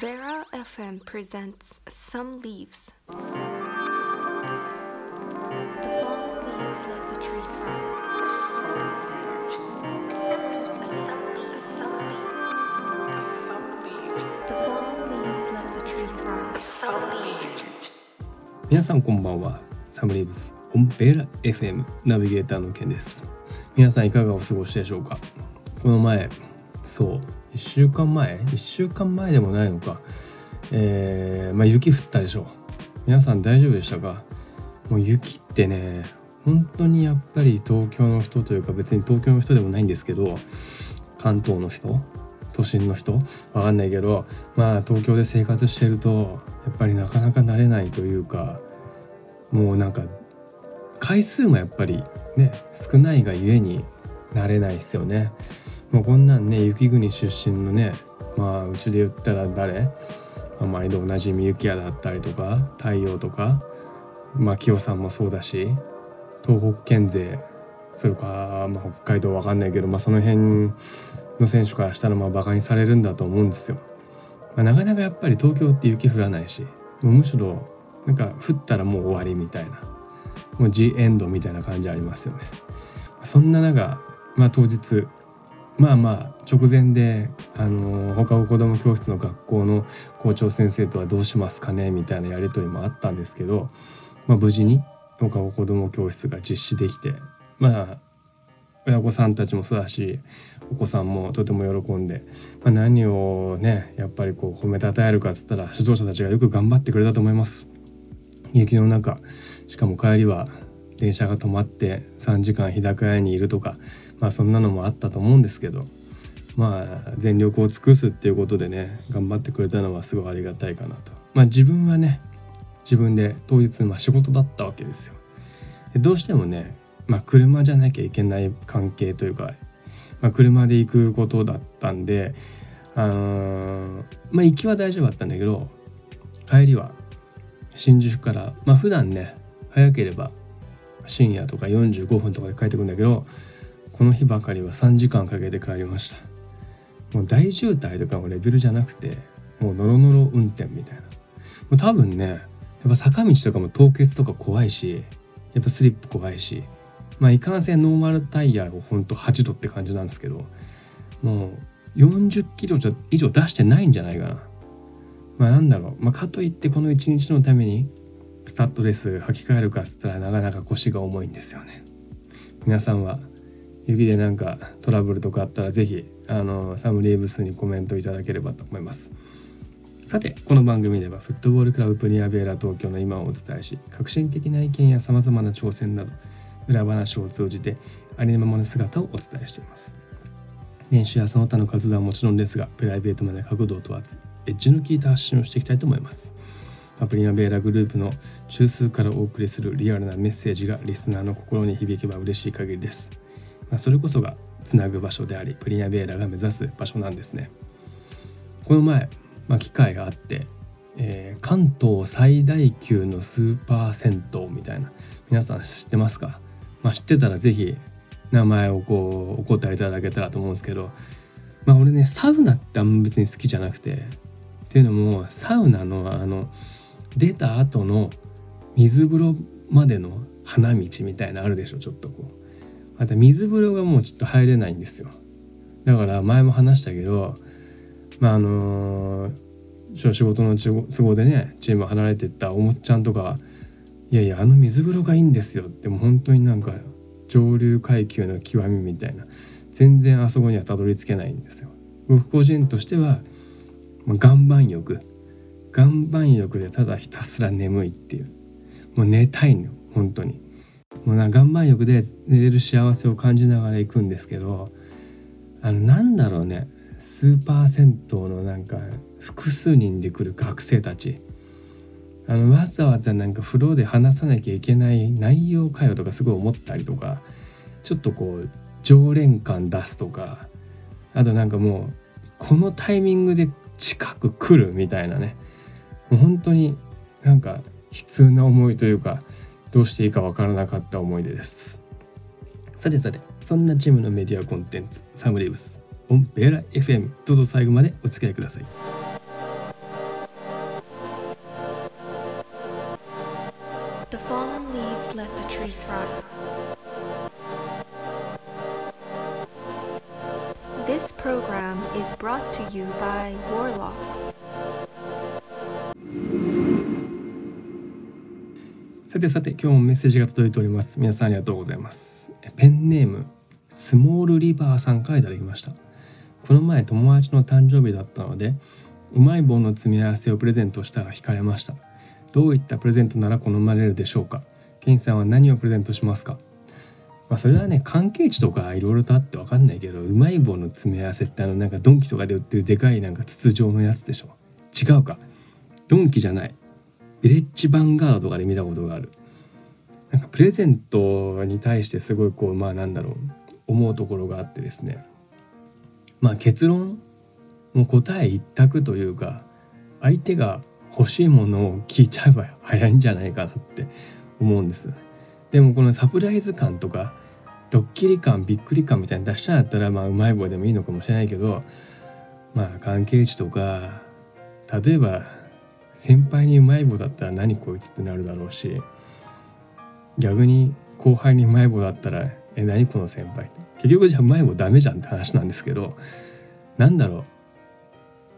Vera FM presents Some Leaves. The fallen leaves let the tree thrive. Some leaves. Some leaves. Some leaves. Some leaves. The fallen leaves let the tree thrive. Some leaves. 皆さんこんばんはサムリーブスオンベラ FM ナビゲーターのケンです皆さんいかがお過ごしでしょうかこの前そう1週間前？1週間前でもないのか。えー、まあ雪降ったでしょ皆さん大丈夫でしたか？もう雪ってね本当にやっぱり東京の人というか別に東京の人でもないんですけど関東の人都心の人わかんないけどまあ東京で生活してるとやっぱりなかなか慣れないというかもうなんか回数もやっぱりね少ないがゆえに慣れないですよね。もうこんなんね雪国出身のねまあうちで言ったら誰、毎度おなじみ雪屋だったりとか太陽とかまあ清さんもそうだし東北県勢それか、まあ、北海道わかんないけど、まあ、その辺の選手からしたらまあバカにされるんだと思うんですよ。まあ、なかなかやっぱり東京って雪降らないしもうむしろなんか降ったらもう終わりみたいなもうジエンドみたいな感じありますよね。そんな中、まあ、当日まあまあ直前で、あのー放課後子ども教室の学校の校長先生とはどうしますかねみたいなやり取りもあったんですけど、まあ、無事に放課後子ども教室が実施できてまあ親御さんたちもそうだしお子さんもとても喜んで、まあ、何をねやっぱりこう褒めたたえるかっつったら指導者たちがよく頑張ってくれたと思います。雪の中しかも帰りは電車が止まって3時間日高屋にいるとかまあそんなのもあったと思うんですけどまあ全力を尽くすっていうことでね頑張ってくれたのはすごいありがたいかなと。まあ自分はね自分で当日まあ仕事だったわけですよ。でどうしてもねまあ車じゃなきゃいけない関係というか、まあ、車で行くことだったんであのーまあ行きは大丈夫だったんだけど帰りは新宿からまあ普段ね早ければ深夜とか45分とかで帰ってくるんだけどこの日ばかりは3時間かけて帰りました。もう大渋滞とかのレベルじゃなくてもうノロノロ運転みたいな。もう多分ねやっぱ坂道とかも凍結とか怖いしやっぱスリップ怖いしまあいかんせんノーマルタイヤをほんと8度って感じなんですけどもう40キロ以上出してないんじゃないかな。まあなんだろう、まあ、かといってこの1日のためにスタッドレス履き替えるかっつったらなかなか腰が重いんですよね。皆さんは雪でなんかトラブルとかあったらぜひあのサムリーブスにコメントいただければと思います。さてこの番組ではフットボールクラブプリアベーラ東京の今をお伝えし革新的な意見やさまざまな挑戦など裏話を通じてありのままの姿をお伝えしています。練習やその他の活動はもちろんですがプライベートまで角度を問わずエッジの効いた発信をしていきたいと思います。アプリナベーラグループの中枢からお送りするリアルなメッセージがリスナーの心に響けば嬉しい限りです。まあ、それこそがつなぐ場所であり、プリナベーラが目指す場所なんですね。この前、まあ、機会があって、えー関東最大級のスーパー銭湯みたいな皆さん知ってますか、まあ、知ってたらぜひ名前をこうお答えいただけたらと思うんですけど、まあ、俺ねサウナってあんま別に好きじゃなくてっていうのもサウナのあの出た後の水風呂までの花道みたいなあるでしょちょっとこう。また水風呂がもうちょっと入れないんですよ。だから前も話したけどまああのちょ仕事の都合でねチーム離れてったおもっちゃんとかいやいやあの水風呂がいいんですよってもう本当になんか上流階級の極みみたいな。全然あそこにはたどり着けないんですよ。僕個人としては岩盤浴。岩盤浴でただひたすら眠いっていう。もう寝たいの本当に。もうな岩盤浴で寝れる幸せを感じながら行くんですけどあのなんだろうね。スーパー銭湯のなんか複数人で来る学生たち。あのわざわざなんか風呂で話さなきゃいけない内容かよとかすごい思ったりとかちょっとこう常連感出すとかあとなんかもうこのタイミングで近く来るみたいなね。もう本当になんか悲痛な思いというかどうしていいか分からなかった思い出です。さてさてそんなチームのメディアコンテンツサムリウスオンベーラ FM どうぞ最後までお付き合いください。This ム is brought to you by Warlocks. さてさて今日もメッセージが届いております。皆さんありがとうございます。えペンネームスモールリバーさんからいただきました。この前友達の誕生日だったのでうまい棒の詰め合わせをプレゼントしたら惹かれました。どういったプレゼントなら好まれるでしょうか。ケンさんは何をプレゼントしますか。まあそれはね関係値とかいろいろとあってわかんないけどうまい棒の詰め合わせってあのなんかドンキとかで売ってるでかいなんか筒状のやつでしょ。違うか。ドンキじゃない。ビレッジヴァンガードとかで見たことがある。なんかプレゼントに対してすごいこうまあなんだろう思うところがあってですね。まあ結論もう答え一択というか相手が欲しいものを聞いちゃえば早いんじゃないかなって思うんです。でもこのサプライズ感とかドッキリ感びっくり感みたいに出したんだったらまあうまい棒でもいいのかもしれないけどまあ関係値とか例えば先輩にうまい棒だったら何こいつってなるだろうし逆に後輩にうまい棒だったら「え何この先輩」って。結局じゃあうまい棒ダメじゃんって話なんですけどなんだろ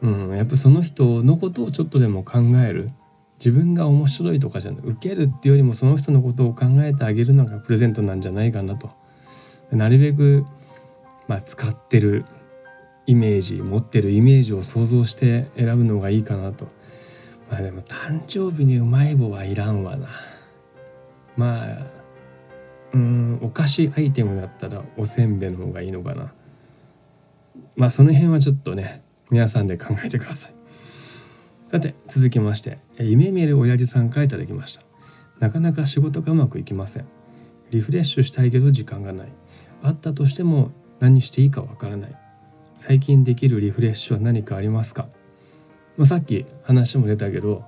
う。うんやっぱその人のことをちょっとでも考える。自分が面白いとかじゃない。受けるっていうよりもその人のことを考えてあげるのがプレゼントなんじゃないかなと。なるべく、まあ、使ってるイメージ持ってるイメージを想像して選ぶのがいいかなと。まあでも誕生日にうまい棒はいらんわな。まあうんお菓子アイテムだったらおせんべいの方がいいのかな。まあその辺はちょっとね皆さんで考えてください。さて続きまして夢見る親父さんからいただきました。なかなか仕事がうまくいきません。リフレッシュしたいけど時間がない。あったとしても何していいかわからない。最近できるリフレッシュは何かありますか、まあ、さっき話も出たけど、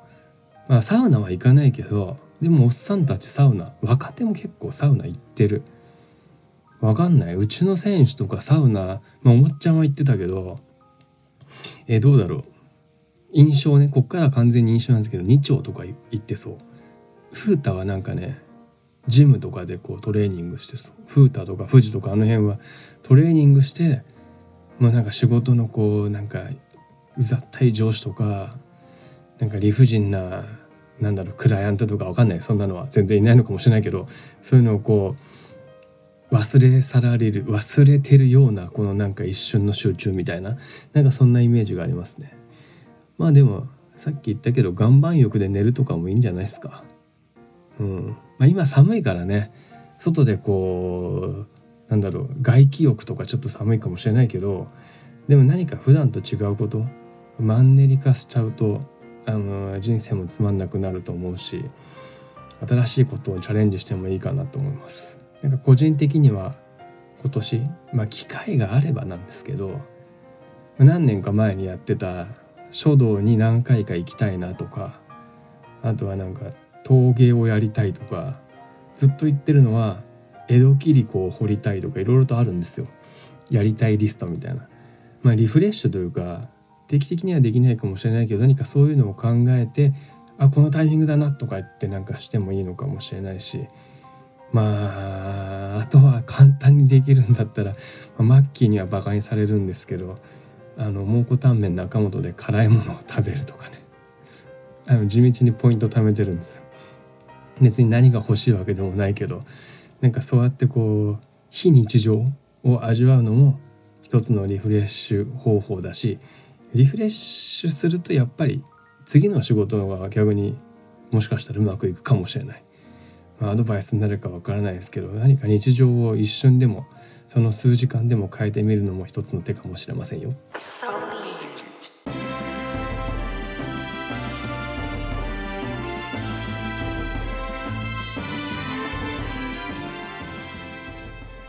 まあ、サウナは行かないけどでもおっさんたちサウナ若手も結構サウナ行ってる。わかんない。うちの選手とかサウナ、まあ、おもっちゃんは行ってたけどえどうだろう。印象ねこっから完全に印象なんですけど2丁とか行ってそう。風太はなんかねジムとかでこうトレーニングしてそう。風太とか富士とかあの辺はトレーニングしてまあなんか仕事のこうなんかうざったい上司とかなんか理不尽ななんだろうクライアントとかわかんない。そんなのは全然いないのかもしれないけどそういうのをこう忘れ去られる忘れてるようなこのなんか一瞬の集中みたいななんかそんなイメージがありますね。まあでもさっき言ったけど岩盤浴で寝るとかもいいんじゃないですか。うん。まあ今寒いからね外でこうなんだろう外気浴とかちょっと寒いかもしれないけどでも何か普段と違うことマンネリ化しちゃうとあの人生もつまんなくなると思うし新しいことをチャレンジしてもいいかなと思います。なんか個人的には今年まあ機会があればなんですけど何年か前にやってた書道に何回か行きたいなとかあとはなんか陶芸をやりたいとかずっと言ってるのは江戸切子を彫りたいとかいろいろとあるんですよ。やりたいリストみたいな。まあリフレッシュというか定期的にはできないかもしれないけど何かそういうのを考えてあこのタイミングだなとか言ってなんかしてもいいのかもしれないしまああとは簡単にできるんだったら、まあ、マッキーにはバカにされるんですけどあの蒙古タンメン中本で辛いものを食べるとかね。あの地道にポイント貯めてるんですよ。別に何が欲しいわけでもないけどなんかそうやってこう非日常を味わうのも一つのリフレッシュ方法だしリフレッシュするとやっぱり次の仕事が逆にもしかしたらうまくいくかもしれない、まあ、アドバイスになるかわからないですけど何か日常を一瞬でもその数時間でも変えてみるのも一つの手かもしれませんよ。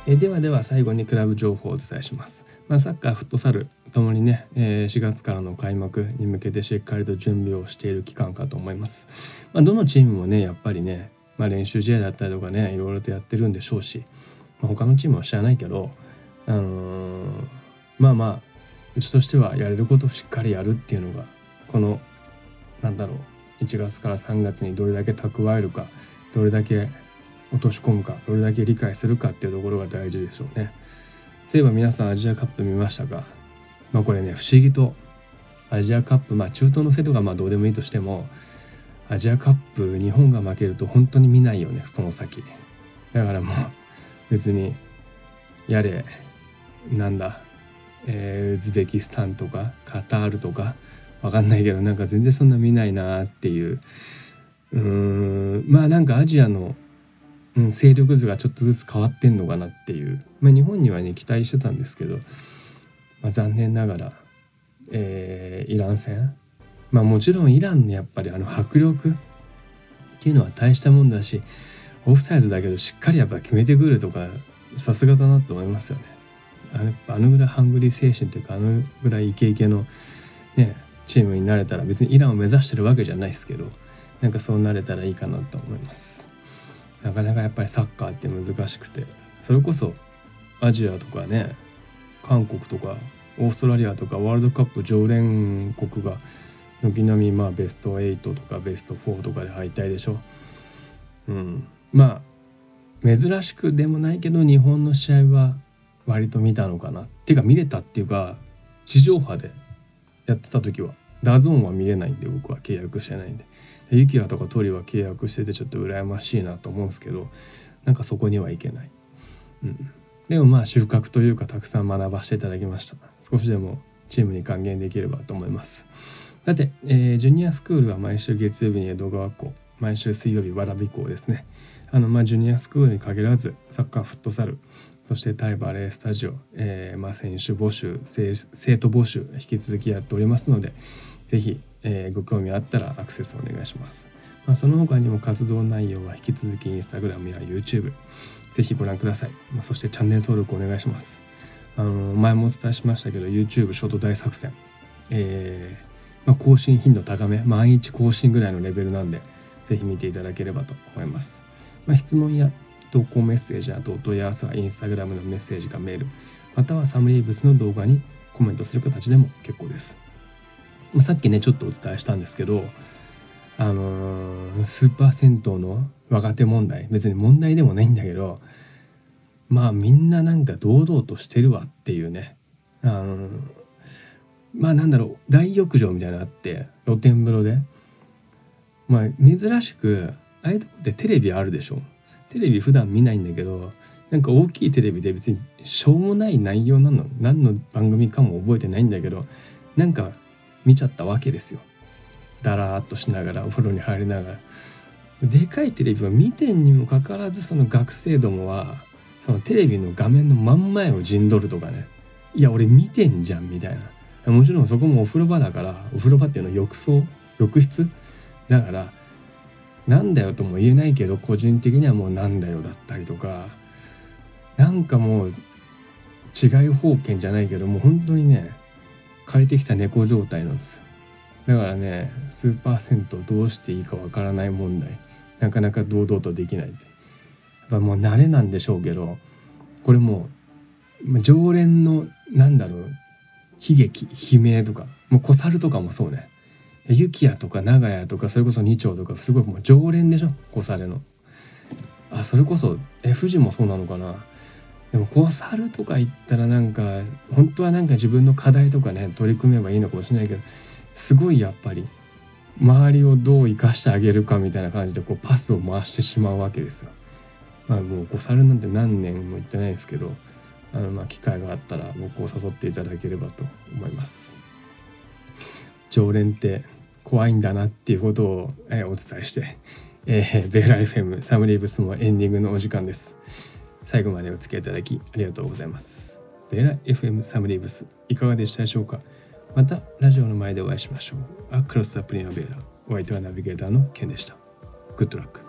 えではでは最後にクラブ情報をお伝えします。まあ、サッカー、フットサル。ともにね、え4月からの開幕に向けてしっかりと準備をしている期間かと思います。まあ、どのチームもねやっぱりね、まあ、練習試合だったりとかねいろいろとやってるんでしょうし、まあ、他のチームは知らないけど、あのーまあまあうちとしてはやれることをしっかりやるっていうのがこのなんだろう1月から3月にどれだけ蓄えるかどれだけ落とし込むかどれだけ理解するかっていうところが大事でしょうねそういえば皆さんアジアカップ見ましたか？まあこれね不思議とアジアカップまあ中東のフェドがまあどうでもいいとしてもアジアカップ日本が負けると本当に見ないよねその先。だからもう別にやれなんだ、えー、ウズベキスタンとかカタールとかわかんないけどなんか全然そんな見ないなっていう。うんまあなんかアジアの、うん、勢力図がちょっとずつ変わってんのかなっていう、まあ、日本にはね期待してたんですけど、まあ、残念ながら、えーイラン戦まあもちろんイランのやっぱりあの迫力っていうのは大したもんだしオフサイドだけどしっかりやっぱ決めてくるとかさすがだなと思いますよね。あのあのぐらいハングリー精神というかあのぐらいイケイケのねチームになれたら別にイランを目指してるわけじゃないですけどなんかそうなれたらいいかなと思います。なかなかやっぱりサッカーって難しくてそれこそアジアとかね韓国とかオーストラリアとかワールドカップ常連国が軒並みまあベスト8とかベスト4とかで敗退でしょ。うん、まあ珍しくでもないけど日本の試合は割と見たのかな。っていうか見れたっていうか地上波でやってた時は。 DAZN は見れないんで僕は契約してないんで。でユキヤとかトリは契約しててちょっと羨ましいなと思うんですけどなんかそこにはいけない、うん、でもまあ収穫というかたくさん学ばせていただきました。少しでもチームに還元できればと思います。さて、えージュニアスクールは毎週月曜日に江戸川校毎週水曜日蕨校ですね。あのまあジュニアスクールに限らずサッカーフットサルそしてタイバレースタジオ、えーまあ、選手募集生徒募集引き続きやっておりますのでぜひ、えーご興味あったらアクセスお願いします、まあ、その他にも活動内容は引き続きインスタグラムや YouTube ぜひご覧ください、まあ、そしてチャンネル登録お願いします。あの前もお伝えしましたけど YouTube ショート大作戦。えーまあ、更新頻度高め毎日更新ぐらいのレベルなんでぜひ見ていただければと思います、まあ、質問や投稿メッセージなどお問い合わせはインスタグラムのメッセージかメールまたはサムリーブスの動画にコメントする形でも結構です、まあ、さっきねちょっとお伝えしたんですけどあのースーパー銭湯の若手問題。別に問題でもないんだけどまあみんななんか堂々としてるわっていうね。あのーまあなんだろう大浴場みたいなのあって露天風呂で。まあ珍しくああいうとこってテレビあるでしょ。テレビ普段見ないんだけどなんか大きいテレビで別にしょうもない内容なの何の番組かも覚えてないんだけどなんか見ちゃったわけですよ。だらーっとしながらお風呂に入りながら。でかいテレビを見てんにもかかわらずその学生どもはそのテレビの画面の真ん前を陣取るとかね。いや俺見てんじゃんみたいな。もちろんそこもお風呂場だからお風呂場っていうのは浴槽浴室だからなんだよとも言えないけど個人的にはもうなんだよだったりとか。なんかもう違い方権じゃないけどもう本当にね借りてきた猫状態なんですよだからねスーパー銭湯どうしていいかわからない問題。なかなか堂々とできないって。やっぱもう慣れなんでしょうけどこれもう常連のなんだろう悲劇悲鳴とかもう小猿とかもそうね。雪屋とか長屋とかそれこそ二丁とかすごいもう常連でしょ小猿の。あそれこそえ富士もそうなのかな。でも小猿とか言ったらなんか本当はなんか自分の課題とかね取り組めばいいのかもしれないけどすごいやっぱり周りをどう生かしてあげるかみたいな感じでこうパスを回してしまうわけですよ。まあもう小猿なんて何年も言ってないですけどあのまあ機会があったら僕を誘っていただければと思います。常連って怖いんだなっていうことを、えお伝えして、えーベーラ FM サムリーブスもエンディングのお時間です。最後までお付き合いいただきありがとうございます。ベーラ FM サムリーブスいかがでしたでしょうか？またラジオの前でお会いしましょう。アクロスアプリのベーラお相手はナビゲーターのケンでした。グッドラック。